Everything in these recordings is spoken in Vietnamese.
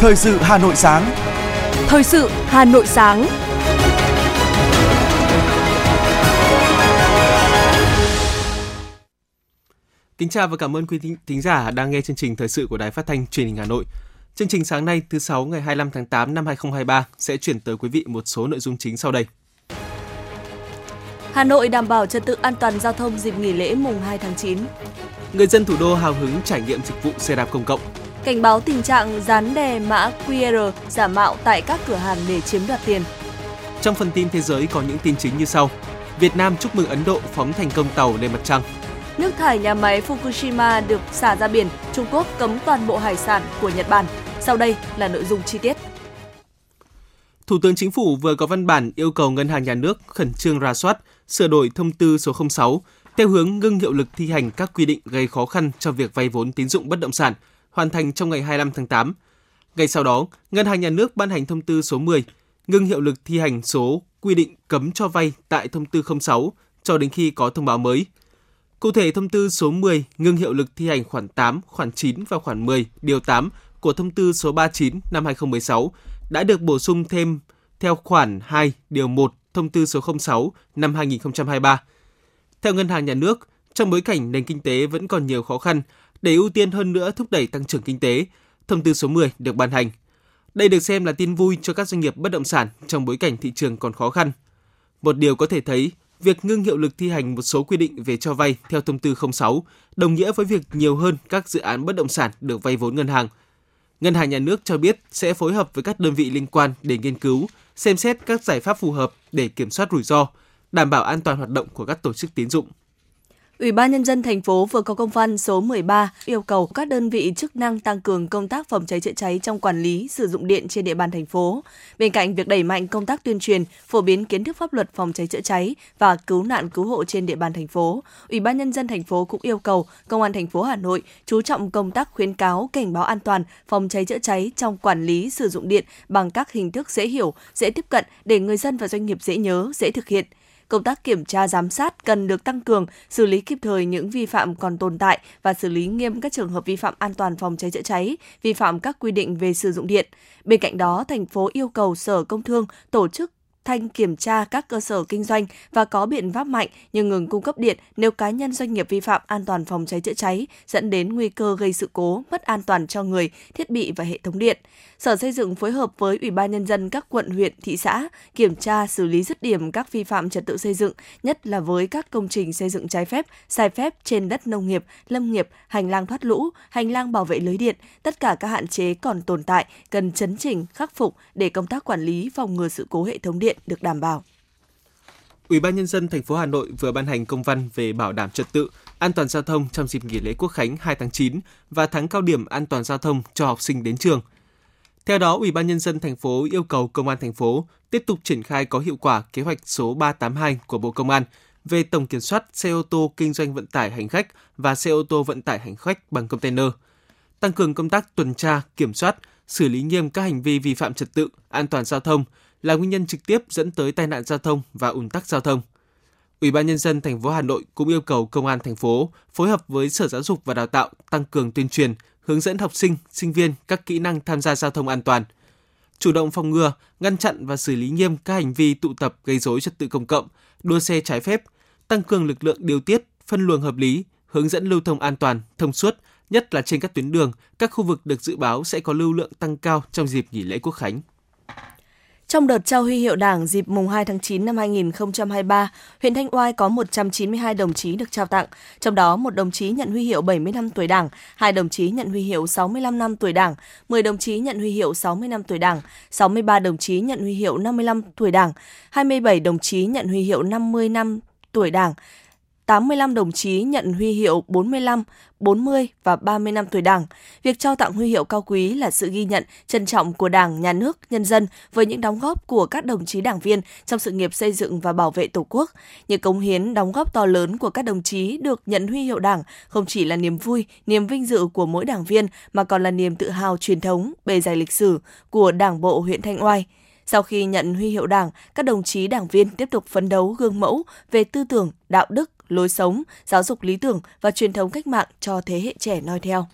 Thời sự Hà Nội sáng. Thời sự Hà Nội sáng. Kính chào và cảm ơn quý thính giả đang nghe chương trình thời sự của Đài Phát thanh Truyền hình Hà Nội. Chương trình sáng nay thứ sáu ngày 25 tháng 8 năm 2023 sẽ chuyển tới quý vị một số nội dung chính sau đây. Hà Nội đảm bảo trật tự an toàn giao thông dịp nghỉ lễ mùng 2 tháng 9. Người dân thủ đô hào hứng trải nghiệm dịch vụ xe đạp công cộng. Cảnh báo tình trạng dán đè mã QR giả mạo tại các cửa hàng để chiếm đoạt tiền. Trong phần tin thế giới có những tin chính như sau. Việt Nam chúc mừng Ấn Độ phóng thành công tàu lên mặt trăng. Nước thải nhà máy Fukushima được xả ra biển, Trung Quốc cấm toàn bộ hải sản của Nhật Bản. Sau đây là nội dung chi tiết. Thủ tướng Chính phủ vừa có văn bản yêu cầu Ngân hàng Nhà nước khẩn trương ra soát, sửa đổi thông tư số 06 theo hướng ngưng hiệu lực thi hành các quy định gây khó khăn cho việc vay vốn tín dụng bất động sản, hoàn thành trong ngày 25 tháng 8. Ngay sau đó, Ngân hàng Nhà nước ban hành thông tư số 10 ngưng hiệu lực thi hành số quy định cấm cho vay tại thông tư 06 cho đến khi có thông báo mới. Cụ thể, thông tư số 10 ngưng hiệu lực thi hành khoản 8, khoản 9 và khoản 10, điều 8 của thông tư số 39 năm 2016 đã được bổ sung thêm theo khoản 2, điều 1 thông tư số 06 năm 2023. Theo Ngân hàng Nhà nước, trong bối cảnh nền kinh tế vẫn còn nhiều khó khăn, để ưu tiên hơn nữa thúc đẩy tăng trưởng kinh tế, thông tư số 10 được ban hành. Đây được xem là tin vui cho các doanh nghiệp bất động sản trong bối cảnh thị trường còn khó khăn. Một điều có thể thấy, việc ngưng hiệu lực thi hành một số quy định về cho vay theo thông tư 06 đồng nghĩa với việc nhiều hơn các dự án bất động sản được vay vốn ngân hàng. Ngân hàng Nhà nước cho biết sẽ phối hợp với các đơn vị liên quan để nghiên cứu, xem xét các giải pháp phù hợp để kiểm soát rủi ro, đảm bảo an toàn hoạt động của các tổ chức tín dụng. Ủy ban nhân dân thành phố vừa có công văn số 13 yêu cầu các đơn vị chức năng tăng cường công tác phòng cháy chữa cháy trong quản lý sử dụng điện trên địa bàn thành phố. Bên cạnh việc đẩy mạnh công tác tuyên truyền, phổ biến kiến thức pháp luật phòng cháy chữa cháy và cứu nạn cứu hộ trên địa bàn thành phố, Ủy ban nhân dân thành phố cũng yêu cầu Công an thành phố Hà Nội chú trọng công tác khuyến cáo cảnh báo an toàn phòng cháy chữa cháy trong quản lý sử dụng điện bằng các hình thức dễ hiểu, dễ tiếp cận để người dân và doanh nghiệp dễ nhớ, dễ thực hiện công tác kiểm tra giám sát cần được tăng cường, xử lý kịp thời những vi phạm còn tồn tại và xử lý nghiêm các trường hợp vi phạm an toàn phòng cháy chữa cháy, vi phạm các quy định về sử dụng điện. Bên cạnh đó, thành phố yêu cầu Sở Công Thương tổ chức thanh kiểm tra các cơ sở kinh doanh và có biện pháp mạnh như ngừng cung cấp điện nếu cá nhân doanh nghiệp vi phạm an toàn phòng cháy chữa cháy dẫn đến nguy cơ gây sự cố, mất an toàn cho người, thiết bị và hệ thống điện. Sở Xây dựng phối hợp với Ủy ban nhân dân các quận, huyện, thị xã kiểm tra xử lý dứt điểm các vi phạm trật tự xây dựng, nhất là với các công trình xây dựng trái phép, sai phép trên đất nông nghiệp, lâm nghiệp, hành lang thoát lũ, hành lang bảo vệ lưới điện, tất cả các hạn chế còn tồn tại cần chấn chỉnh, khắc phục để công tác quản lý phòng ngừa sự cố hệ thống điện được đảm bảo. Ủy ban nhân dân thành phố Hà Nội vừa ban hành công văn về bảo đảm trật tự, an toàn giao thông trong dịp nghỉ lễ Quốc khánh 2 tháng 9 và tháng cao điểm an toàn giao thông cho học sinh đến trường. Theo đó, Ủy ban nhân dân thành phố yêu cầu Công an thành phố tiếp tục triển khai có hiệu quả kế hoạch số 382 của Bộ Công an về tổng kiểm soát xe ô tô kinh doanh vận tải hành khách và xe ô tô vận tải hành khách bằng container, tăng cường công tác tuần tra, kiểm soát, xử lý nghiêm các hành vi vi phạm trật tự, an toàn giao thông là nguyên nhân trực tiếp dẫn tới tai nạn giao thông và ùn tắc giao thông. Ủy ban nhân dân thành phố Hà Nội cũng yêu cầu công an thành phố phối hợp với Sở Giáo dục và Đào tạo tăng cường tuyên truyền, hướng dẫn học sinh, sinh viên các kỹ năng tham gia giao thông an toàn, chủ động phòng ngừa, ngăn chặn và xử lý nghiêm các hành vi tụ tập gây rối trật tự công cộng, đua xe trái phép, tăng cường lực lượng điều tiết, phân luồng hợp lý, hướng dẫn lưu thông an toàn, thông suốt, nhất là trên các tuyến đường, các khu vực được dự báo sẽ có lưu lượng tăng cao trong dịp nghỉ lễ Quốc khánh. Trong đợt trao huy hiệu Đảng dịp mùng 2 tháng 9 năm 2023, huyện Thanh Oai có 192 đồng chí được trao tặng, trong đó một đồng chí nhận huy hiệu 70 năm tuổi Đảng, hai đồng chí nhận huy hiệu 65 năm tuổi Đảng, 10 đồng chí nhận huy hiệu 60 năm tuổi Đảng, 63 đồng chí nhận huy hiệu 55 tuổi Đảng, 27 đồng chí nhận huy hiệu 50 năm tuổi Đảng, 85 đồng chí nhận huy hiệu 45, 40 và 30 năm tuổi Đảng. Việc trao tặng huy hiệu cao quý là sự ghi nhận, trân trọng của Đảng, Nhà nước, nhân dân với những đóng góp của các đồng chí đảng viên trong sự nghiệp xây dựng và bảo vệ Tổ quốc. Những cống hiến, đóng góp to lớn của các đồng chí được nhận huy hiệu Đảng không chỉ là niềm vui, niềm vinh dự của mỗi đảng viên mà còn là niềm tự hào truyền thống, bề dày lịch sử của Đảng bộ huyện Thanh Oai. Sau khi nhận huy hiệu Đảng, các đồng chí đảng viên tiếp tục phấn đấu gương mẫu về tư tưởng, đạo đức, lối sống, giáo dục lý tưởng và truyền thống cách mạng cho thế hệ trẻ noi theo.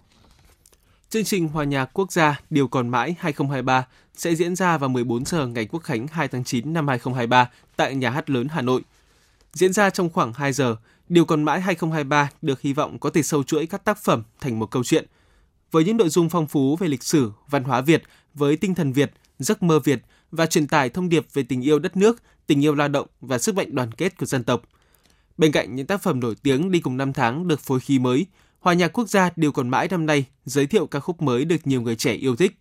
Chương trình Hòa nhạc quốc gia Điều còn mãi 2023 sẽ diễn ra vào 14 giờ ngày Quốc khánh 2 tháng 9 năm 2023 tại Nhà hát lớn Hà Nội. Diễn ra trong khoảng 2 giờ, Điều còn mãi 2023 được hy vọng có thể sâu chuỗi các tác phẩm thành một câu chuyện. Với những nội dung phong phú về lịch sử, văn hóa Việt, với tinh thần Việt, giấc mơ Việt và truyền tải thông điệp về tình yêu đất nước, tình yêu lao động và sức mạnh đoàn kết của dân tộc. Bên cạnh những tác phẩm nổi tiếng đi cùng năm tháng được phối khí mới, Hòa nhạc quốc gia Điều còn mãi năm nay giới thiệu ca khúc mới được nhiều người trẻ yêu thích.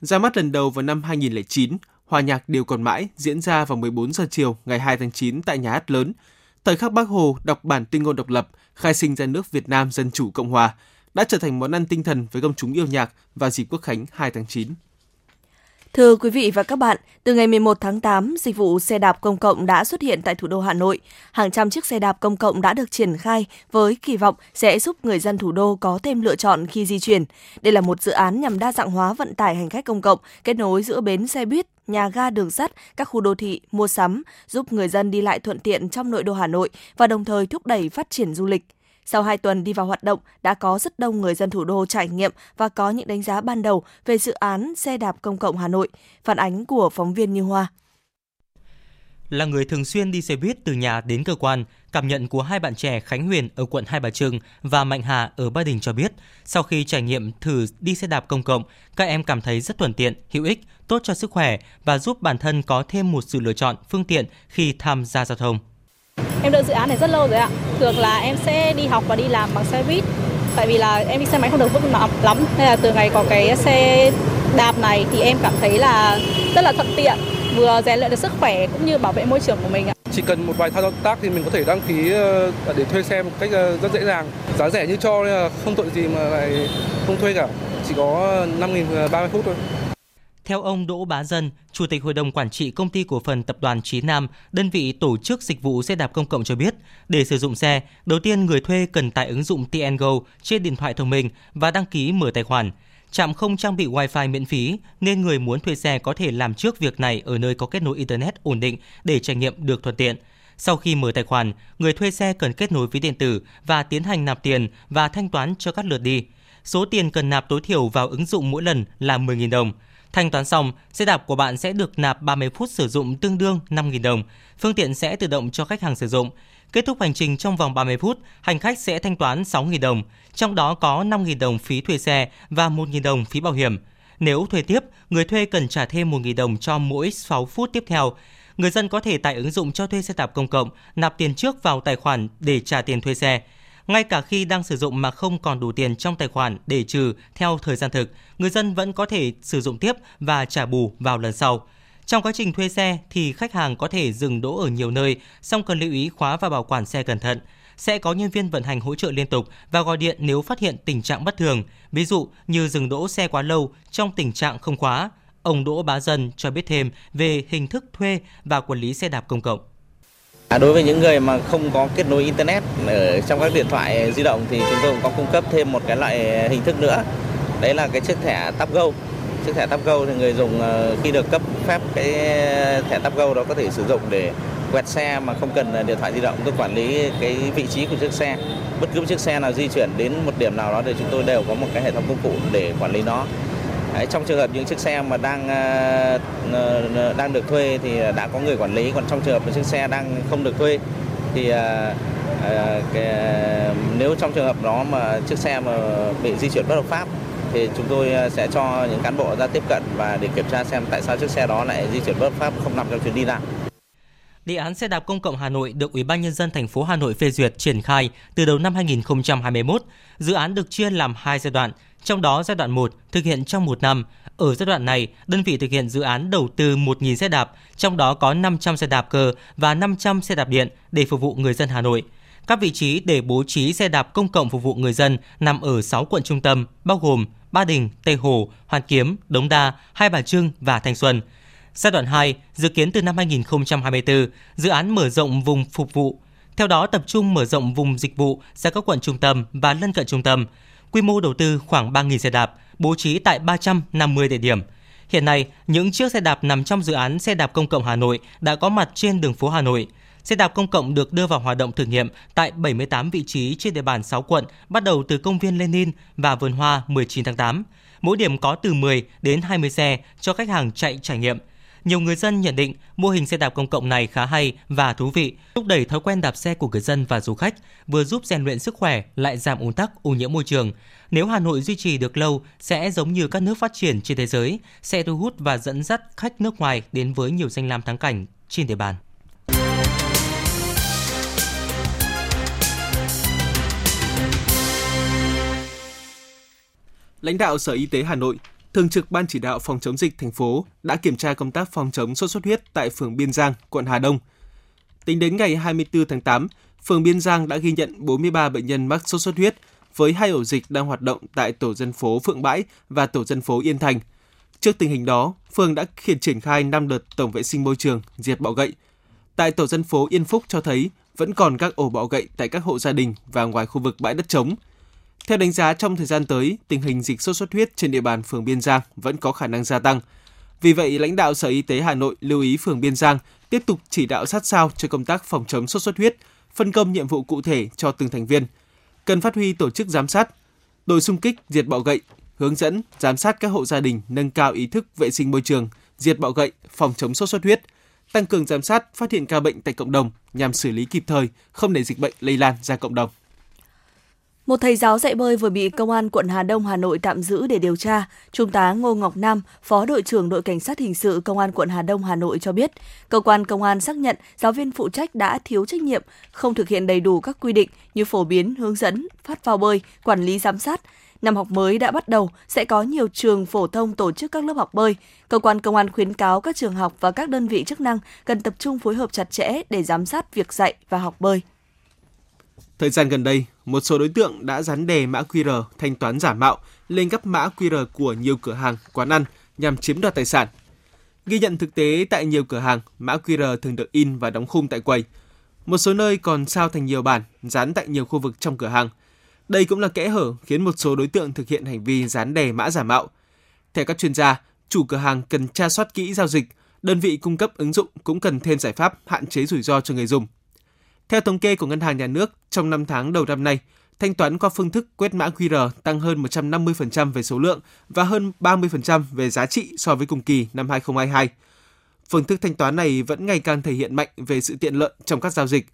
Ra mắt lần đầu vào năm 2009, Hòa nhạc Điều còn mãi diễn ra vào 14 giờ chiều ngày 2 tháng 9 tại nhà hát lớn. Thời khắc Bác Hồ đọc bản tuyên ngôn độc lập, khai sinh ra nước Việt Nam Dân Chủ Cộng Hòa, đã trở thành món ăn tinh thần với công chúng yêu nhạc vào dịp Quốc khánh 2 tháng 9. Thưa quý vị và các bạn, từ ngày 11 tháng 8, dịch vụ xe đạp công cộng đã xuất hiện tại thủ đô Hà Nội. Hàng trăm chiếc xe đạp công cộng đã được triển khai với kỳ vọng sẽ giúp người dân thủ đô có thêm lựa chọn khi di chuyển. Đây là một dự án nhằm đa dạng hóa vận tải hành khách công cộng, kết nối giữa bến xe buýt, nhà ga đường sắt, các khu đô thị, mua sắm, giúp người dân đi lại thuận tiện trong nội đô Hà Nội và đồng thời thúc đẩy phát triển du lịch. Sau 2 tuần đi vào hoạt động, đã có rất đông người dân thủ đô trải nghiệm và có những đánh giá ban đầu về dự án xe đạp công cộng Hà Nội. Phản ánh của phóng viên Như Hoa. Là người thường xuyên đi xe buýt từ nhà đến cơ quan, cảm nhận của hai bạn trẻ Khánh Huyền ở quận Hai Bà Trưng và Mạnh Hà ở Ba Đình cho biết, sau khi trải nghiệm thử đi xe đạp công cộng, các em cảm thấy rất thuận tiện, hữu ích, tốt cho sức khỏe và giúp bản thân có thêm một sự lựa chọn phương tiện khi tham gia giao thông. Em đợi dự án này rất lâu rồi ạ. Thường là em sẽ đi học và đi làm bằng xe buýt. Tại vì là em đi xe máy không được vững lắm. Nên là từ ngày có cái xe đạp này thì em cảm thấy là rất là thuận tiện, vừa rèn luyện được sức khỏe cũng như bảo vệ môi trường của mình ạ. Chỉ cần một vài thao tác thì mình có thể đăng ký ờ, à, để thuê xe một cách ờ, rất dễ dàng. Giá rẻ như cho nên là không tội gì mà lại không thuê cả. Chỉ có 5.000 30 ờ, phút thôi. Theo ông Đỗ Bá Dân, Chủ tịch Hội đồng Quản trị Công ty Cổ phần Tập đoàn Chí Nam, đơn vị tổ chức dịch vụ xe đạp công cộng cho biết, để sử dụng xe, đầu tiên người thuê cần tải ứng dụng TNGO trên điện thoại thông minh và đăng ký mở tài khoản. Trạm không trang bị Wi-Fi miễn phí nên người muốn thuê xe có thể làm trước việc này ở nơi có kết nối Internet ổn định để trải nghiệm được thuận tiện. Sau khi mở tài khoản, người thuê xe cần kết nối ví điện tử và tiến hành nạp tiền và thanh toán cho các lượt đi. Số tiền cần nạp tối thiểu vào ứng dụng mỗi lần là 10.000 đồng. Thanh toán xong, xe đạp của bạn sẽ được nạp 30 phút sử dụng tương đương 5.000 đồng. Phương tiện sẽ tự động cho khách hàng sử dụng. Kết thúc hành trình trong vòng 30 phút, hành khách sẽ thanh toán 6.000 đồng, trong đó có 5.000 đồng phí thuê xe và 1.000 đồng phí bảo hiểm. Nếu thuê tiếp, người thuê cần trả thêm 1.000 đồng cho mỗi 6 phút tiếp theo. Người dân có thể tải ứng dụng cho thuê xe đạp công cộng, nạp tiền trước vào tài khoản để trả tiền thuê xe. Ngay cả khi đang sử dụng mà không còn đủ tiền trong tài khoản để trừ theo thời gian thực, người dân vẫn có thể sử dụng tiếp và trả bù vào lần sau. Trong quá trình thuê xe thì khách hàng có thể dừng đỗ ở nhiều nơi, song cần lưu ý khóa và bảo quản xe cẩn thận. Sẽ có nhân viên vận hành hỗ trợ liên tục và gọi điện nếu phát hiện tình trạng bất thường, ví dụ như dừng đỗ xe quá lâu trong tình trạng không khóa. Ông Đỗ Bá Dân cho biết thêm về hình thức thuê và quản lý xe đạp công cộng. À, đối với những người mà không có kết nối internet ở trong các điện thoại di động thì chúng tôi cũng có cung cấp thêm một cái loại hình thức nữa. Đấy là cái chiếc thẻ Tap Go. Chiếc thẻ Tap Go thì người dùng ờ, khi được cấp phép cái thẻ Tap Go đó có thể sử dụng để quẹt xe mà không cần ờ, điện thoại di động tôi quản lý cái vị trí của chiếc xe bất cứ chiếc xe nào di chuyển đến một điểm nào đó thì chúng tôi đều có một cái hệ thống công cụ để quản lý nó Đấy, trong trường hợp những chiếc xe mà đang uh, đang được thuê thì đã có người quản lý còn trong trường hợp những chiếc xe đang không được thuê thì uh, uh, cái, nếu trong trường hợp đó mà chiếc xe mà bị di chuyển bất hợp pháp thì chúng tôi sẽ cho những cán bộ ra tiếp cận và để kiểm tra xem tại sao chiếc xe đó lại di chuyển bất hợp pháp không nằm trong chuyến đi nào. Đề án xe đạp công cộng Hà Nội được Ủy ban nhân dân thành phố Hà Nội phê duyệt triển khai từ đầu năm 2021. Dự án được chia làm hai giai đoạn, trong đó giai đoạn 1 thực hiện trong một năm. Ở giai đoạn này, đơn vị thực hiện dự án đầu tư 1.000 xe đạp, trong đó có 500 xe đạp cơ và 500 xe đạp điện để phục vụ người dân Hà Nội. Các vị trí để bố trí xe đạp công cộng phục vụ người dân nằm ở 6 quận trung tâm, bao gồm Ba Đình, Tây Hồ, Hoàn Kiếm, Đống Đa, Hai Bà Trưng và Thanh Xuân. Giai đoạn 2 dự kiến từ năm 2024, dự án mở rộng vùng phục vụ. Theo đó tập trung mở rộng vùng dịch vụ ra các quận trung tâm và lân cận trung tâm. Quy mô đầu tư khoảng 3.000 xe đạp, bố trí tại 350 địa điểm. Hiện nay, những chiếc xe đạp nằm trong dự án xe đạp công cộng Hà Nội đã có mặt trên đường phố Hà Nội. Xe đạp công cộng được đưa vào hoạt động thử nghiệm tại 78 vị trí trên địa bàn 6 quận, bắt đầu từ công viên Lenin và vườn hoa 19 tháng 8. Mỗi điểm có từ 10 đến 20 xe cho khách hàng chạy trải nghiệm. Nhiều người dân nhận định mô hình xe đạp công cộng này khá hay và thú vị, thúc đẩy thói quen đạp xe của người dân và du khách, vừa giúp rèn luyện sức khỏe, lại giảm ùn tắc, ô nhiễm môi trường. Nếu Hà Nội duy trì được lâu, sẽ giống như các nước phát triển trên thế giới, sẽ thu hút và dẫn dắt khách nước ngoài đến với nhiều danh lam thắng cảnh trên địa bàn. Lãnh đạo Sở Y tế Hà Nội, Thường trực Ban chỉ đạo phòng chống dịch thành phố đã kiểm tra công tác phòng chống sốt xuất huyết tại phường Biên Giang, quận Hà Đông. Tính đến ngày 24 tháng 8, phường Biên Giang đã ghi nhận 43 bệnh nhân mắc sốt xuất huyết với hai ổ dịch đang hoạt động tại tổ dân phố Phượng Bãi và tổ dân phố Yên Thành. Trước tình hình đó, phường đã khiển triển khai 5 đợt tổng vệ sinh môi trường, diệt bọ gậy. Tại tổ dân phố Yên Phúc cho thấy vẫn còn các ổ bọ gậy tại các hộ gia đình và ngoài khu vực bãi đất trống – theo đánh giá trong thời gian tới, tình hình dịch sốt xuất huyết trên địa bàn phường Biên Giang vẫn có khả năng gia tăng. Vì vậy, lãnh đạo Sở Y tế Hà Nội lưu ý phường Biên Giang tiếp tục chỉ đạo sát sao cho công tác phòng chống sốt xuất huyết, phân công nhiệm vụ cụ thể cho từng thành viên. Cần phát huy tổ chức giám sát, đội xung kích diệt bọ gậy, hướng dẫn, giám sát các hộ gia đình nâng cao ý thức vệ sinh môi trường, diệt bọ gậy, phòng chống sốt xuất huyết, tăng cường giám sát, phát hiện ca bệnh tại cộng đồng nhằm xử lý kịp thời, không để dịch bệnh lây lan ra cộng đồng. Một thầy giáo dạy bơi vừa bị Công an quận Hà Đông, Hà Nội tạm giữ để điều tra. Trung tá Ngô Ngọc Nam, Phó đội trưởng đội Cảnh sát Hình sự Công an quận Hà Đông, Hà Nội cho biết, cơ quan công an xác nhận giáo viên phụ trách đã thiếu trách nhiệm, không thực hiện đầy đủ các quy định như phổ biến, hướng dẫn, phát phao bơi, quản lý giám sát. Năm học mới đã bắt đầu, sẽ có nhiều trường phổ thông tổ chức các lớp học bơi. Cơ quan công an khuyến cáo các trường học và các đơn vị chức năng cần tập trung phối hợp chặt chẽ để giám sát việc dạy và học bơi. Thời gian gần đây, một số đối tượng đã dán đề mã QR thanh toán giả mạo lên các mã QR của nhiều cửa hàng, quán ăn nhằm chiếm đoạt tài sản. Ghi nhận thực tế tại nhiều cửa hàng, mã QR thường được in và đóng khung tại quầy. Một số nơi còn sao thành nhiều bản, dán tại nhiều khu vực trong cửa hàng. Đây cũng là kẽ hở khiến một số đối tượng thực hiện hành vi dán đề mã giả mạo. Theo các chuyên gia, chủ cửa hàng cần tra soát kỹ giao dịch, đơn vị cung cấp ứng dụng cũng cần thêm giải pháp hạn chế rủi ro cho người dùng. Theo thống kê của Ngân hàng Nhà nước, trong 5 tháng đầu năm nay, thanh toán qua phương thức quét mã QR tăng hơn 150% về số lượng và hơn 30% về giá trị so với cùng kỳ năm 2022. Phương thức thanh toán này vẫn ngày càng thể hiện mạnh về sự tiện lợi trong các giao dịch.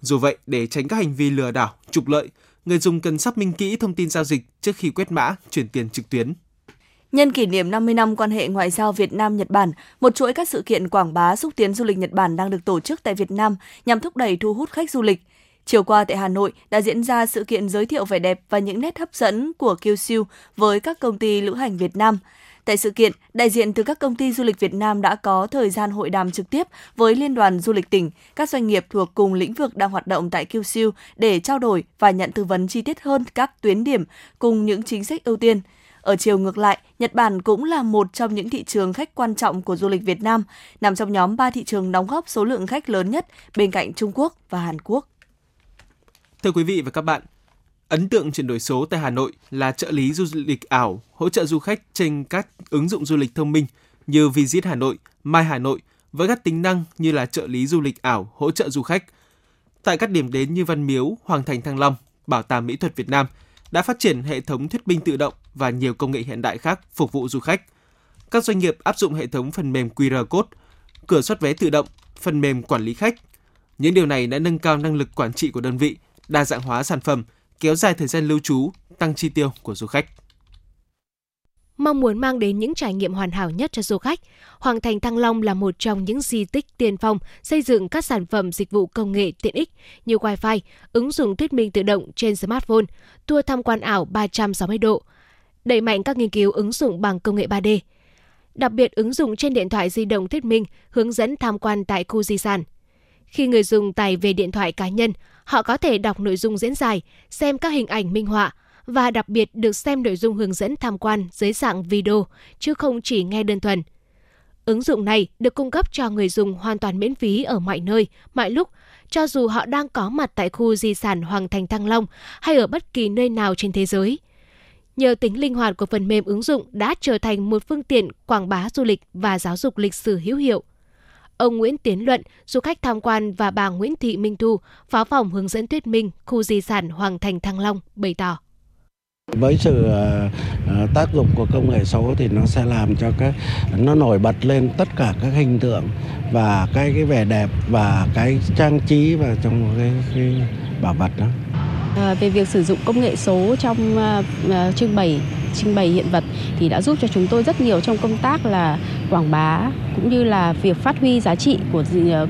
Dù vậy, để tránh các hành vi lừa đảo, trục lợi, người dùng cần xác minh kỹ thông tin giao dịch trước khi quét mã, chuyển tiền trực tuyến. Nhân kỷ niệm 50 năm quan hệ ngoại giao Việt Nam-Nhật Bản, một chuỗi các sự kiện quảng bá xúc tiến du lịch Nhật Bản đang được tổ chức tại Việt Nam nhằm thúc đẩy thu hút khách du lịch. Chiều qua tại Hà Nội đã diễn ra sự kiện giới thiệu vẻ đẹp và những nét hấp dẫn của Kyushu với các công ty lữ hành Việt Nam. Tại sự kiện, đại diện từ các công ty du lịch Việt Nam đã có thời gian hội đàm trực tiếp với Liên đoàn Du lịch tỉnh, các doanh nghiệp thuộc cùng lĩnh vực đang hoạt động tại Kyushu để trao đổi và nhận tư vấn chi tiết hơn các tuyến điểm cùng những chính sách ưu tiên – ở chiều ngược lại, Nhật Bản cũng là một trong những thị trường khách quan trọng của du lịch Việt Nam, nằm trong nhóm 3 thị trường đóng góp số lượng khách lớn nhất bên cạnh Trung Quốc và Hàn Quốc. Thưa quý vị và các bạn, ấn tượng chuyển đổi số tại Hà Nội là trợ lý du lịch ảo hỗ trợ du khách trên các ứng dụng du lịch thông minh như Visit Hà Nội, My Hà Nội với các tính năng như là trợ lý du lịch ảo hỗ trợ du khách. Tại các điểm đến như Văn Miếu, Hoàng Thành Thăng Long, Bảo tàng Mỹ thuật Việt Nam – đã phát triển hệ thống thuyết minh tự động và nhiều công nghệ hiện đại khác phục vụ du khách. Các doanh nghiệp áp dụng hệ thống phần mềm QR code, cửa soát vé tự động, phần mềm quản lý khách. Những điều này đã nâng cao năng lực quản trị của đơn vị, đa dạng hóa sản phẩm, kéo dài thời gian lưu trú, tăng chi tiêu của du khách. Mong muốn mang đến những trải nghiệm hoàn hảo nhất cho du khách, Hoàng Thành Thăng Long là một trong những di tích tiên phong xây dựng các sản phẩm dịch vụ công nghệ tiện ích như Wi-Fi, ứng dụng thuyết minh tự động trên smartphone, tour tham quan ảo 360 độ, đẩy mạnh các nghiên cứu ứng dụng bằng công nghệ 3D. Đặc biệt ứng dụng trên điện thoại di động thuyết minh hướng dẫn tham quan tại khu di sản. Khi người dùng tải về điện thoại cá nhân, họ có thể đọc nội dung diễn giải, xem các hình ảnh minh họa, và đặc biệt được xem nội dung hướng dẫn tham quan dưới dạng video, chứ không chỉ nghe đơn thuần. Ứng dụng này được cung cấp cho người dùng hoàn toàn miễn phí ở mọi nơi, mọi lúc, cho dù họ đang có mặt tại khu di sản Hoàng Thành Thăng Long hay ở bất kỳ nơi nào trên thế giới. Nhờ tính linh hoạt của phần mềm ứng dụng đã trở thành một phương tiện quảng bá du lịch và giáo dục lịch sử hữu hiệu. Ông Nguyễn Tiến Luận, du khách tham quan và bà Nguyễn Thị Minh Thu, phó phòng hướng dẫn thuyết minh khu di sản Hoàng Thành Thăng Long bày tỏ. Với sự uh, tác dụng của công nghệ số thì nó sẽ làm cho cái nó nổi bật lên tất cả các hình tượng và cái cái vẻ đẹp và cái trang trí và trong cái, cái bảo vật đó. Ờ, về việc sử dụng công nghệ số trong ờ, ờ, trưng bày trưng bày hiện vật thì đã giúp cho chúng tôi rất nhiều trong công tác là quảng bá cũng như là việc phát huy giá trị của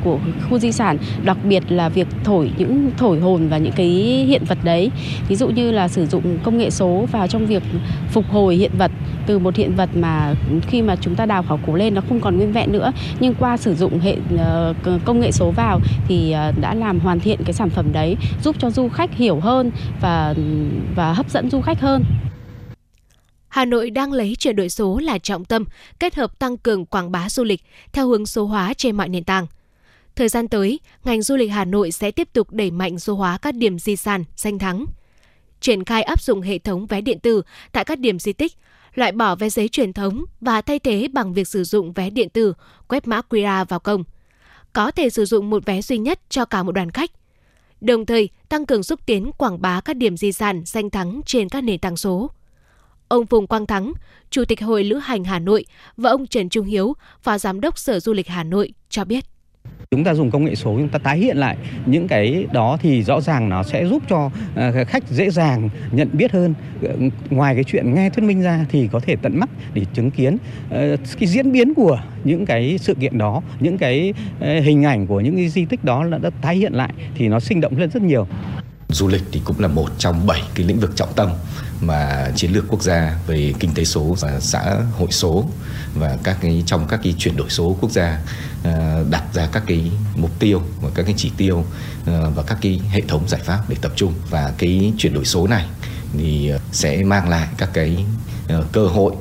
của khu di sản, đặc biệt là việc thổi những thổi hồn và những cái hiện vật đấy. Ví dụ như là sử dụng công nghệ số vào trong việc phục hồi hiện vật từ một hiện vật mà khi mà chúng ta đào khảo cổ lên nó không còn nguyên vẹn nữa, nhưng qua sử dụng hệ công nghệ số vào thì đã làm hoàn thiện cái sản phẩm đấy, giúp cho du khách hiểu hơn và và hấp dẫn du khách hơn. Hà Nội đang lấy chuyển đổi số là trọng tâm, kết hợp tăng cường quảng bá du lịch theo hướng số hóa trên mọi nền tảng. Thời gian tới, ngành du lịch Hà Nội sẽ tiếp tục đẩy mạnh số hóa các điểm di sản, danh thắng. Triển khai áp dụng hệ thống vé điện tử tại các điểm di tích, loại bỏ vé giấy truyền thống và thay thế bằng việc sử dụng vé điện tử, quét mã QR vào cổng. Có thể sử dụng một vé duy nhất cho cả một đoàn khách. Đồng thời, tăng cường xúc tiến quảng bá các điểm di sản, danh thắng trên các nền tảng số. Ông Phùng Quang Thắng, Chủ tịch Hội Lữ hành Hà Nội và ông Trần Trung Hiếu, Phó Giám đốc Sở Du lịch Hà Nội cho biết. Chúng ta dùng công nghệ số chúng ta tái hiện lại những cái đó thì rõ ràng nó sẽ giúp cho ờ, khách dễ dàng nhận biết hơn. Ngoài cái chuyện nghe thuyết minh ra thì có thể tận mắt để chứng kiến ờ, cái diễn biến của những cái sự kiện đó, những cái ờ, hình ảnh của những cái di tích đó đã tái hiện lại thì nó sinh động lên rất nhiều. Du lịch thì cũng là một trong bảy cái lĩnh vực trọng tâm mà chiến lược quốc gia về kinh tế số và xã hội số và các cái trong các cái chuyển đổi số quốc gia ờ, đặt ra các cái mục tiêu và các cái chỉ tiêu ờ, và các cái hệ thống giải pháp để tập trung và cái chuyển đổi số này thì ờ, sẽ mang lại các cái cơ hội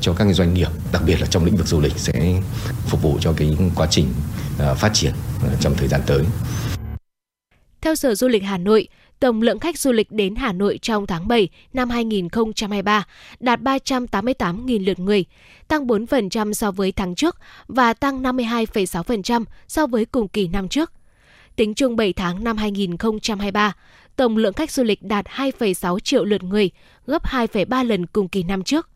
cho các cái doanh nghiệp đặc biệt là trong lĩnh vực du lịch sẽ phục vụ cho cái quá trình phát triển trong thời gian tới. Theo Sở Du lịch Hà Nội, tổng lượng khách du lịch đến Hà Nội trong tháng 7 năm 2023 đạt 388.000 lượt người, tăng 4% so với tháng trước và tăng 52,6% so với cùng kỳ năm trước. Tính chung 7 tháng năm 2023, tổng lượng khách du lịch đạt 2,6 triệu lượt người, gấp 2,3 lần cùng kỳ năm trước.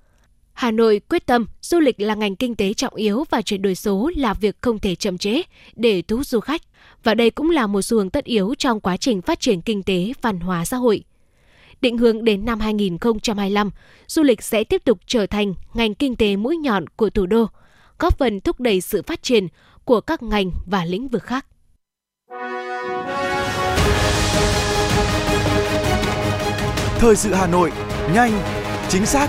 Hà Nội quyết tâm du lịch là ngành kinh tế trọng yếu và chuyển đổi số là việc không thể chậm trễ để thu hút du khách. Và đây cũng là một xu hướng tất yếu trong quá trình phát triển kinh tế, văn hóa xã hội. Định hướng đến năm 2025, du lịch sẽ tiếp tục trở thành ngành kinh tế mũi nhọn của thủ đô, góp phần thúc đẩy sự phát triển của các ngành và lĩnh vực khác. Thời sự Hà Nội, nhanh, chính xác,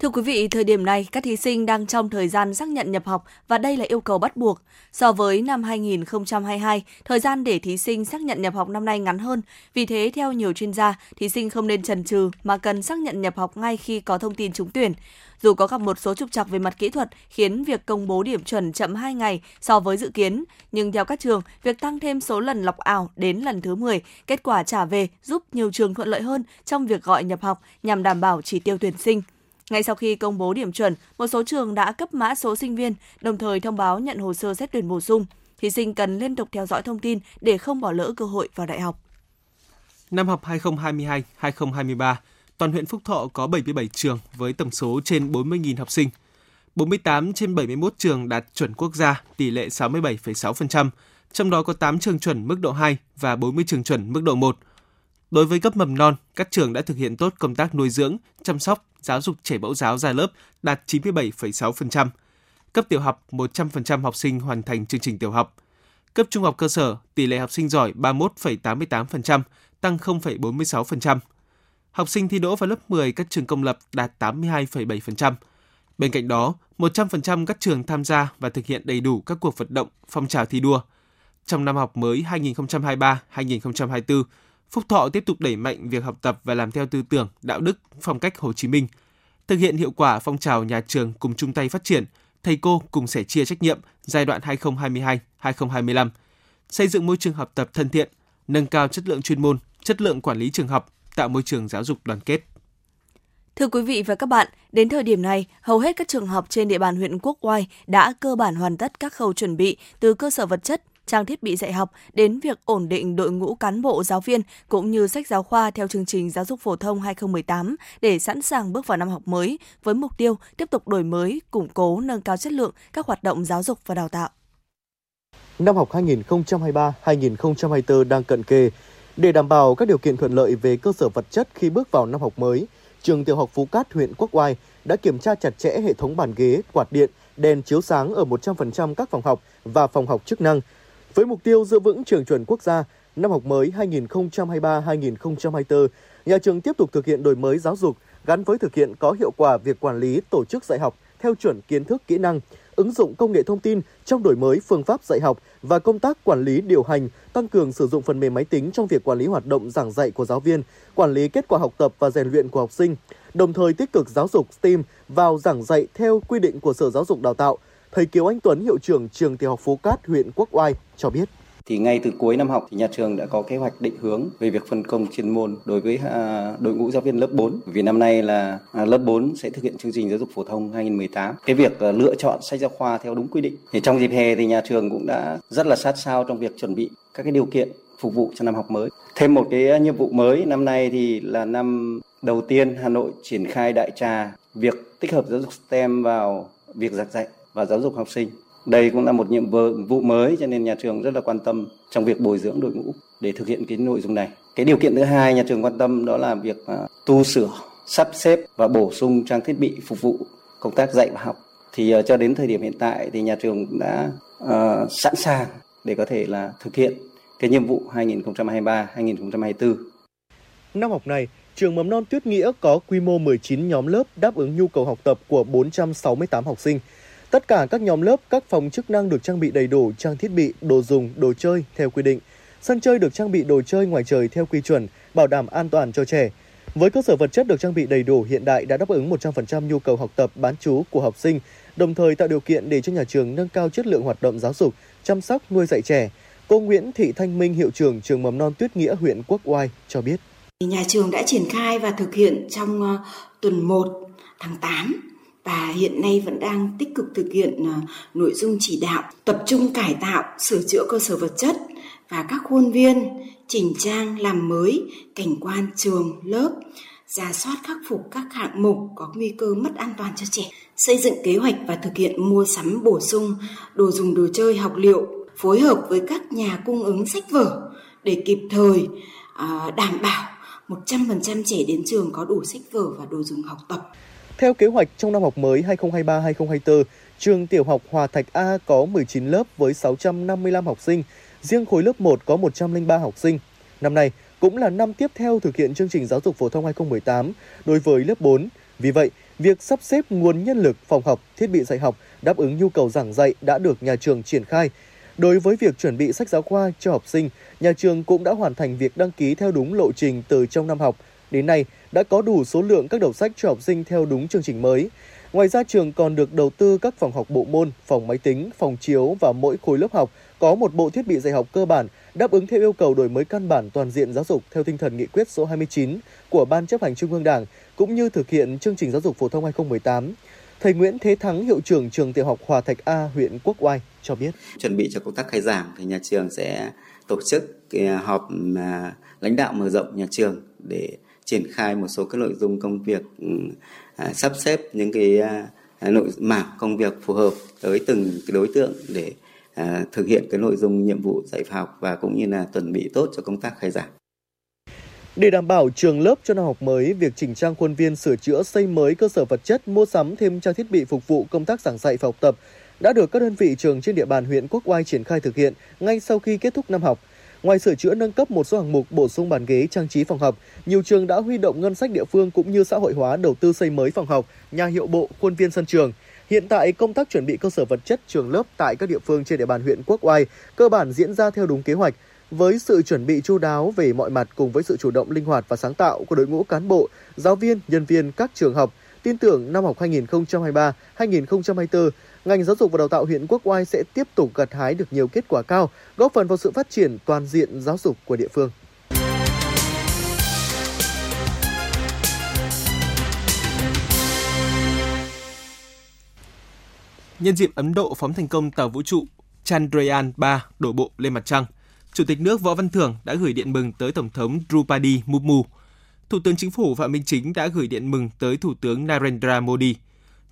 Thưa quý vị, thời điểm này, các thí sinh đang trong thời gian xác nhận nhập học và đây là yêu cầu bắt buộc. So với năm 2022, thời gian để thí sinh xác nhận nhập học năm nay ngắn hơn. Vì thế, theo nhiều chuyên gia, thí sinh không nên chần chừ mà cần xác nhận nhập học ngay khi có thông tin trúng tuyển. Dù có gặp một số trục trặc về mặt kỹ thuật khiến việc công bố điểm chuẩn chậm 2 ngày so với dự kiến, nhưng theo các trường, việc tăng thêm số lần lọc ảo đến lần thứ 10, kết quả trả về giúp nhiều trường thuận lợi hơn trong việc gọi nhập học nhằm đảm bảo chỉ tiêu tuyển sinh. Ngay sau khi công bố điểm chuẩn, một số trường đã cấp mã số sinh viên, đồng thời thông báo nhận hồ sơ xét tuyển bổ sung. Thí sinh cần liên tục theo dõi thông tin để không bỏ lỡ cơ hội vào đại học. Năm học 2022-2023, toàn huyện Phúc Thọ có 77 trường với tổng số trên 40.000 học sinh. 48 trên 71 trường đạt chuẩn quốc gia, tỷ lệ 67,6%, trong đó có 8 trường chuẩn mức độ 2 và 40 trường chuẩn mức độ 1. Đối với cấp mầm non, các trường đã thực hiện tốt công tác nuôi dưỡng, chăm sóc, giáo dục trẻ mẫu giáo ra lớp đạt 97,6%. Cấp tiểu học, 100% học sinh hoàn thành chương trình tiểu học. Cấp trung học cơ sở, tỷ lệ học sinh giỏi 31,88%, tăng 0,46%. Học sinh thi đỗ vào lớp 10 các trường công lập đạt 82,7%. Bên cạnh đó, 100% các trường tham gia và thực hiện đầy đủ các cuộc vận động, phong trào thi đua. Trong năm học mới 2023-2024, Phúc Thọ tiếp tục đẩy mạnh việc học tập và làm theo tư tưởng, đạo đức, phong cách Hồ Chí Minh, thực hiện hiệu quả phong trào nhà trường cùng chung tay phát triển, thầy cô cùng sẻ chia trách nhiệm giai đoạn 2022-2025, xây dựng môi trường học tập thân thiện, nâng cao chất lượng chuyên môn, chất lượng quản lý trường học, tạo môi trường giáo dục đoàn kết. Thưa quý vị và các bạn, đến thời điểm này, hầu hết các trường học trên địa bàn huyện Quốc Oai đã cơ bản hoàn tất các khâu chuẩn bị từ cơ sở vật chất, trang thiết bị dạy học đến việc ổn định đội ngũ cán bộ giáo viên cũng như sách giáo khoa theo chương trình giáo dục phổ thông 2018 để sẵn sàng bước vào năm học mới với mục tiêu tiếp tục đổi mới, củng cố, nâng cao chất lượng các hoạt động giáo dục và đào tạo. Năm học 2023-2024 đang cận kề. Để đảm bảo các điều kiện thuận lợi về cơ sở vật chất khi bước vào năm học mới, trường tiểu học Phú Cát, huyện Quốc Oai đã kiểm tra chặt chẽ hệ thống bàn ghế, quạt điện, đèn chiếu sáng ở 100% các phòng học và phòng học chức năng. Với mục tiêu giữ vững trường chuẩn quốc gia, năm học mới 2023-2024, nhà trường tiếp tục thực hiện đổi mới giáo dục gắn với thực hiện có hiệu quả việc quản lý tổ chức dạy học theo chuẩn kiến thức kỹ năng, ứng dụng công nghệ thông tin trong đổi mới phương pháp dạy học và công tác quản lý điều hành, tăng cường sử dụng phần mềm máy tính trong việc quản lý hoạt động giảng dạy của giáo viên, quản lý kết quả học tập và rèn luyện của học sinh, đồng thời tích cực giáo dục STEAM vào giảng dạy theo quy định của Sở Giáo dục Đào tạo. Thầy Kiều Anh Tuấn, hiệu trưởng trường tiểu học Phú Cát, huyện Quốc Oai cho biết. Thì ngay từ cuối năm học thì nhà trường đã có kế hoạch định hướng về việc phân công chuyên môn đối với à, đội ngũ giáo viên lớp 4 vì năm nay là à, lớp 4 sẽ thực hiện chương trình giáo dục phổ thông 2018 cái việc à, lựa chọn sách giáo khoa theo đúng quy định. Thì trong dịp hè thì nhà trường cũng đã rất là sát sao trong việc chuẩn bị các cái điều kiện phục vụ cho năm học mới. Thêm một cái nhiệm vụ mới, năm nay thì là năm đầu tiên Hà Nội triển khai đại trà việc tích hợp giáo dục STEM vào việc giảng dạy và giáo dục học sinh đây cũng là một nhiệm vụ mới cho nên nhà trường rất là quan tâm trong việc bồi dưỡng đội ngũ để thực hiện cái nội dung này. Cái điều kiện thứ hai nhà trường quan tâm đó là việc à, tu sửa, sắp xếp và bổ sung trang thiết bị phục vụ công tác dạy và học. Thì à, cho đến thời điểm hiện tại thì nhà trường đã uh, sẵn sàng để có thể là thực hiện cái nhiệm vụ 2023-2024. Năm học này, trường mầm non Tuyết Nghĩa có quy mô 19 nhóm lớp đáp ứng nhu cầu học tập của 468 học sinh. Tất cả các nhóm lớp, các phòng chức năng được trang bị đầy đủ trang thiết bị, đồ dùng, đồ chơi theo quy định. Sân chơi được trang bị đồ chơi ngoài trời theo quy chuẩn, bảo đảm an toàn cho trẻ. Với cơ sở vật chất được trang bị đầy đủ hiện đại đã đáp ứng 100% nhu cầu học tập bán trú của học sinh, đồng thời tạo điều kiện để cho nhà trường nâng cao chất lượng hoạt động giáo dục, chăm sóc, nuôi dạy trẻ. Cô Nguyễn Thị Thanh Minh, hiệu trưởng trường mầm non Tuyết Nghĩa, huyện Quốc Oai cho biết. Nhà trường đã triển khai và thực hiện trong ờ, tuần 1 tháng 8 và hiện nay vẫn đang tích cực thực hiện à, nội dung chỉ đạo, tập trung cải tạo, sửa chữa cơ sở vật chất và các khuôn viên, chỉnh trang, làm mới, cảnh quan trường, lớp, ra soát khắc phục các hạng mục có nguy cơ mất an toàn cho trẻ, xây dựng kế hoạch và thực hiện mua sắm, bổ sung, đồ dùng, đồ chơi, học liệu, phối hợp với các nhà cung ứng sách vở để kịp thời à, đảm bảo 100% trẻ đến trường có đủ sách vở và đồ dùng học tập. Theo kế hoạch trong năm học mới 2023-2024, trường tiểu học Hòa Thạch A có 19 lớp với 655 học sinh, riêng khối lớp 1 có 103 học sinh. Năm nay cũng là năm tiếp theo thực hiện chương trình giáo dục phổ thông 2018 đối với lớp 4. Vì vậy, việc sắp xếp nguồn nhân lực, phòng học, thiết bị dạy học đáp ứng nhu cầu giảng dạy đã được nhà trường triển khai. Đối với việc chuẩn bị sách giáo khoa cho học sinh, nhà trường cũng đã hoàn thành việc đăng ký theo đúng lộ trình từ trong năm học. Đến nay, đã có đủ số lượng các đầu sách cho học sinh theo đúng chương trình mới. Ngoài ra trường còn được đầu tư các phòng học bộ môn, phòng máy tính, phòng chiếu và mỗi khối lớp học có một bộ thiết bị dạy học cơ bản đáp ứng theo yêu cầu đổi mới căn bản toàn diện giáo dục theo tinh thần nghị quyết số 29 của Ban chấp hành Trung ương Đảng cũng như thực hiện chương trình giáo dục phổ thông 2018. Thầy Nguyễn Thế Thắng, hiệu trưởng trường tiểu học Hòa Thạch A, huyện Quốc Oai cho biết. Chuẩn bị cho công tác khai giảng thì nhà trường sẽ tổ chức ờ, họp ờ, lãnh đạo mở rộng nhà trường để triển khai một số cái nội dung công việc ừ, à, sắp xếp những cái à, à, nội mảng công việc phù hợp tới từng cái đối tượng để à, thực hiện cái nội dung nhiệm vụ dạy học và cũng như là chuẩn bị tốt cho công tác khai giảng. Để đảm bảo trường lớp cho năm học mới, việc chỉnh trang khuôn viên sửa chữa xây mới cơ sở vật chất, mua sắm thêm trang thiết bị phục vụ công tác giảng dạy và học tập đã được các đơn vị trường trên địa bàn huyện Quốc Oai triển khai thực hiện ngay sau khi kết thúc năm học. Ngoài sửa chữa nâng cấp một số hạng mục bổ sung bàn ghế trang trí phòng học, nhiều trường đã huy động ngân sách địa phương cũng như xã hội hóa đầu tư xây mới phòng học, nhà hiệu bộ, khuôn viên sân trường. Hiện tại, công tác chuẩn bị cơ sở vật chất trường lớp tại các địa phương trên địa bàn huyện Quốc Oai cơ bản diễn ra theo đúng kế hoạch. Với sự chuẩn bị chu đáo về mọi mặt cùng với sự chủ động linh hoạt và sáng tạo của đội ngũ cán bộ, giáo viên, nhân viên các trường học, Tin tưởng năm học 2023-2024, ngành giáo dục và đào tạo huyện Quốc Oai sẽ tiếp tục gặt hái được nhiều kết quả cao, góp phần vào sự phát triển toàn diện giáo dục của địa phương. Nhân dịp Ấn Độ phóng thành công tàu vũ trụ Chandrayaan 3 đổ bộ lên mặt trăng, Chủ tịch nước Võ Văn Thưởng đã gửi điện mừng tới Tổng thống Drupadi Murmu. Thủ tướng Chính phủ Phạm Minh Chính đã gửi điện mừng tới Thủ tướng Narendra Modi.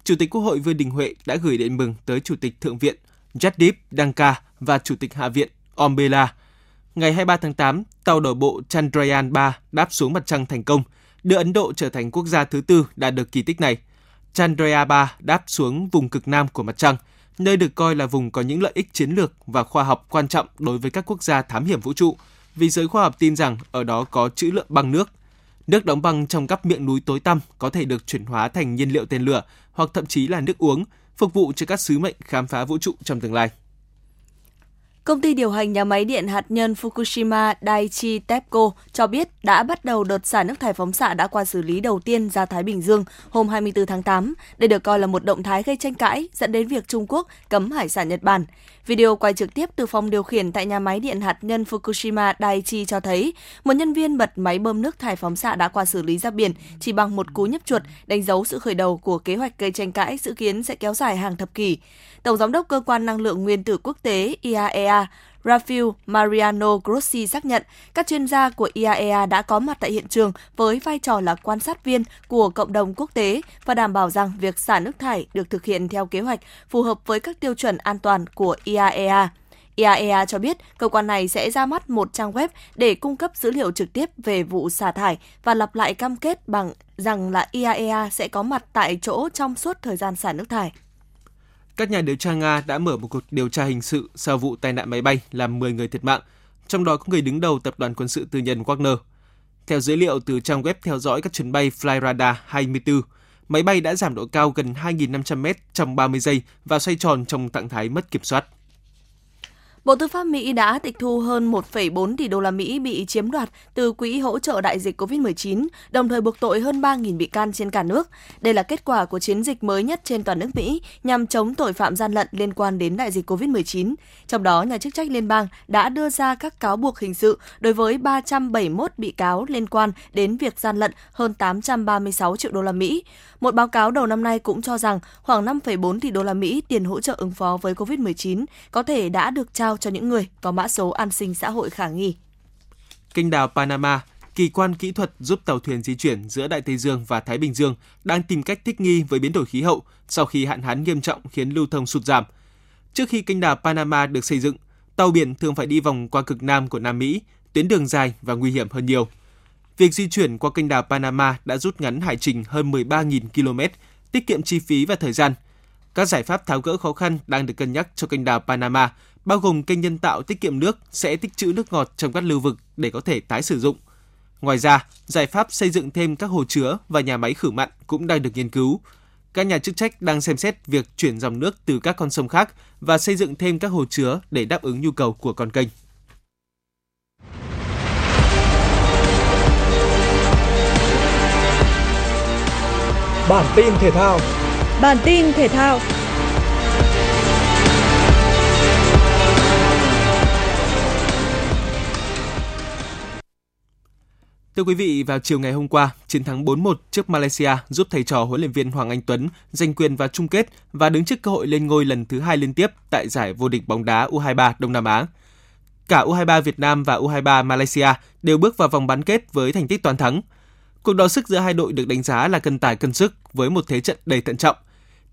Chủ tịch Quốc hội Vương Đình Huệ đã gửi điện mừng tới Chủ tịch Thượng viện Jadip Danka và Chủ tịch Hạ viện Ombela. Ngày 23 tháng 8, tàu đổ bộ Chandrayaan 3 đáp xuống mặt trăng thành công, đưa Ấn Độ trở thành quốc gia thứ tư đạt được kỳ tích này. Chandrayaan 3 đáp xuống vùng cực nam của mặt trăng, nơi được coi là vùng có những lợi ích chiến lược và khoa học quan trọng đối với các quốc gia thám hiểm vũ trụ, vì giới khoa học tin rằng ở đó có trữ lượng băng nước. Nước đóng băng trong các miệng núi tối tăm có thể được chuyển hóa thành nhiên liệu tên lửa hoặc thậm chí là nước uống, phục vụ cho các sứ mệnh khám phá vũ trụ trong tương lai. Công ty điều hành nhà máy điện hạt nhân Fukushima Daiichi TEPCO cho biết đã bắt đầu đợt xả nước thải phóng xạ đã qua xử lý đầu tiên ra Thái Bình Dương hôm 24 tháng 8. Đây được coi là một động thái gây tranh cãi dẫn đến việc Trung Quốc cấm hải sản Nhật Bản. Video quay trực tiếp từ phòng điều khiển tại nhà máy điện hạt nhân Fukushima Daiichi cho thấy một nhân viên bật máy bơm nước thải phóng xạ đã qua xử lý ra biển chỉ bằng một cú nhấp chuột, đánh dấu sự khởi đầu của kế hoạch gây tranh cãi dự kiến sẽ kéo dài hàng thập kỷ. Tổng giám đốc cơ quan năng lượng nguyên tử quốc tế IAEA Rafael Mariano Grossi xác nhận các chuyên gia của IAEA đã có mặt tại hiện trường với vai trò là quan sát viên của cộng đồng quốc tế và đảm bảo rằng việc xả nước thải được thực hiện theo kế hoạch phù hợp với các tiêu chuẩn an toàn của IAEA. IAEA cho biết cơ quan này sẽ ra mắt một trang web để cung cấp dữ liệu trực tiếp về vụ xả thải và lặp lại cam kết bằng rằng là IAEA sẽ có mặt tại chỗ trong suốt thời gian xả nước thải. Các nhà điều tra Nga đã mở một cuộc điều tra hình sự sau vụ tai nạn máy bay làm 10 người thiệt mạng, trong đó có người đứng đầu tập đoàn quân sự tư nhân Wagner. Theo dữ liệu từ trang web theo dõi các chuyến bay Flyradar 24, máy bay đã giảm độ cao gần 2.500 mét trong 30 giây và xoay tròn trong trạng thái mất kiểm soát. Bộ Tư pháp Mỹ đã tịch thu hơn 1,4 tỷ đô la Mỹ bị chiếm đoạt từ quỹ hỗ trợ đại dịch COVID-19, đồng thời buộc tội hơn 3.000 bị can trên cả nước. Đây là kết quả của chiến dịch mới nhất trên toàn nước Mỹ nhằm chống tội phạm gian lận liên quan đến đại dịch COVID-19. Trong đó, nhà chức trách liên bang đã đưa ra các cáo buộc hình sự đối với 371 bị cáo liên quan đến việc gian lận hơn 836 triệu đô la Mỹ. Một báo cáo đầu năm nay cũng cho rằng khoảng 5,4 tỷ đô la Mỹ tiền hỗ trợ ứng phó với COVID-19 có thể đã được trao cho những người có mã số an sinh xã hội khả nghi. Kênh đào Panama, kỳ quan kỹ thuật giúp tàu thuyền di chuyển giữa Đại Tây Dương và Thái Bình Dương đang tìm cách thích nghi với biến đổi khí hậu sau khi hạn hán nghiêm trọng khiến lưu thông sụt giảm. Trước khi kênh đào Panama được xây dựng, tàu biển thường phải đi vòng qua cực nam của Nam Mỹ, tuyến đường dài và nguy hiểm hơn nhiều. Việc di chuyển qua kênh đào Panama đã rút ngắn hải trình hơn 13.000 km, tiết kiệm chi phí và thời gian. Các giải pháp tháo gỡ khó khăn đang được cân nhắc cho kênh đào Panama, bao gồm kênh nhân tạo tiết kiệm nước sẽ tích trữ nước ngọt trong các lưu vực để có thể tái sử dụng. Ngoài ra, giải pháp xây dựng thêm các hồ chứa và nhà máy khử mặn cũng đang được nghiên cứu. Các nhà chức trách đang xem xét việc chuyển dòng nước từ các con sông khác và xây dựng thêm các hồ chứa để đáp ứng nhu cầu của con kênh. Bản tin thể thao. Bản tin thể thao. Thưa quý vị, vào chiều ngày hôm qua, chiến thắng 4-1 trước Malaysia giúp thầy trò huấn luyện viên Hoàng Anh Tuấn giành quyền vào chung kết và đứng trước cơ hội lên ngôi lần thứ hai liên tiếp tại giải vô địch bóng đá U23 Đông Nam Á. Cả U23 Việt Nam và U23 Malaysia đều bước vào vòng bán kết với thành tích toàn thắng. Cuộc đọ sức giữa hai đội được đánh giá là cân tài cân sức với một thế trận đầy thận trọng.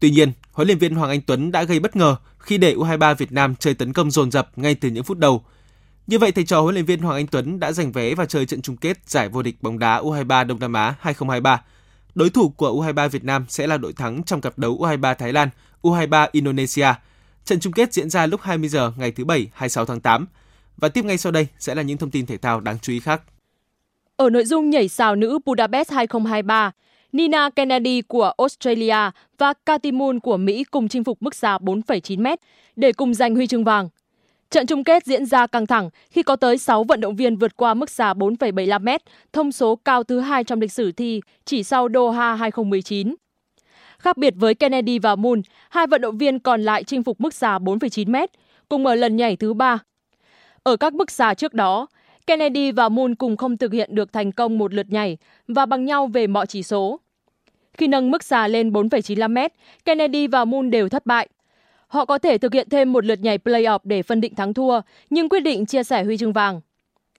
Tuy nhiên, huấn luyện viên Hoàng Anh Tuấn đã gây bất ngờ khi để U23 Việt Nam chơi tấn công dồn dập ngay từ những phút đầu. Như vậy, thầy trò huấn luyện viên Hoàng Anh Tuấn đã giành vé vào chơi trận chung kết giải vô địch bóng đá U23 Đông Nam Á 2023. Đối thủ của U23 Việt Nam sẽ là đội thắng trong cặp đấu U23 Thái Lan, U23 Indonesia. Trận chung kết diễn ra lúc 20 giờ ngày thứ Bảy 26 tháng 8. Và tiếp ngay sau đây sẽ là những thông tin thể thao đáng chú ý khác. Ở nội dung nhảy sào nữ Budapest 2023, Nina Kennedy của Australia và Cathy Moon của Mỹ cùng chinh phục mức xa 4,9m để cùng giành huy chương vàng. Trận chung kết diễn ra căng thẳng khi có tới 6 vận động viên vượt qua mức xa 4,75m, thông số cao thứ hai trong lịch sử thi chỉ sau Doha 2019. Khác biệt với Kennedy và Moon, hai vận động viên còn lại chinh phục mức xa 4,9 m, cùng ở lần nhảy thứ ba. Ở các mức xa trước đó, Kennedy và Moon cùng không thực hiện được thành công một lượt nhảy và bằng nhau về mọi chỉ số. Khi nâng mức xà lên 4,95 m, Kennedy và Moon đều thất bại. Họ có thể thực hiện thêm một lượt nhảy play-off để phân định thắng thua, nhưng quyết định chia sẻ huy chương vàng.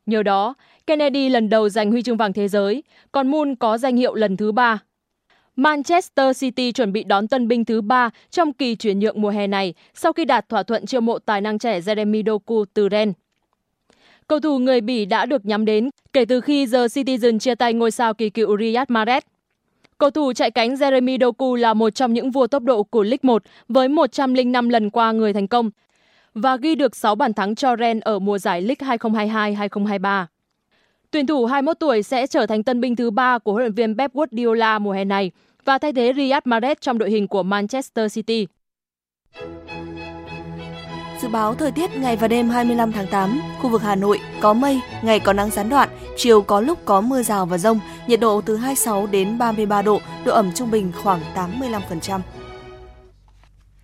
Nhờ đó, Kennedy lần đầu giành huy chương vàng thế giới, còn Moon có danh hiệu lần thứ ba. Manchester City chuẩn bị đón tân binh thứ ba trong kỳ chuyển nhượng mùa hè này sau khi đạt thỏa thuận chiêu mộ tài năng trẻ Jeremy Doku từ Rennes. Cầu thủ người Bỉ đã được nhắm đến kể từ khi The Citizen chia tay ngôi sao kỳ cựu Riyad Mahrez. Cầu thủ chạy cánh Jeremy Doku là một trong những vua tốc độ của League 1 với 105 lần qua người thành công và ghi được 6 bàn thắng cho Ren ở mùa giải League 2022-2023. Tuyển thủ 21 tuổi sẽ trở thành tân binh thứ ba của huấn luyện viên Pep Guardiola mùa hè này và thay thế Riyad Mahrez trong đội hình của Manchester City. Dự báo thời tiết ngày và đêm 25 tháng 8, khu vực Hà Nội có mây, ngày có nắng gián đoạn, chiều có lúc có mưa rào và rông, nhiệt độ từ 26 đến 33 độ, độ ẩm trung bình khoảng 85%.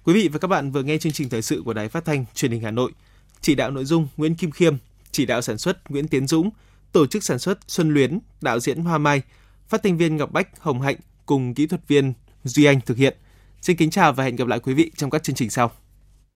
Quý vị và các bạn vừa nghe chương trình thời sự của Đài Phát thanh Truyền hình Hà Nội. Chỉ đạo nội dung Nguyễn Kim Khiêm, chỉ đạo sản xuất Nguyễn Tiến Dũng, tổ chức sản xuất Xuân Luyến, đạo diễn Hoa Mai, phát thanh viên Ngọc Bách, Hồng Hạnh cùng kỹ thuật viên Duy Anh thực hiện. Xin kính chào và hẹn gặp lại quý vị trong các chương trình sau.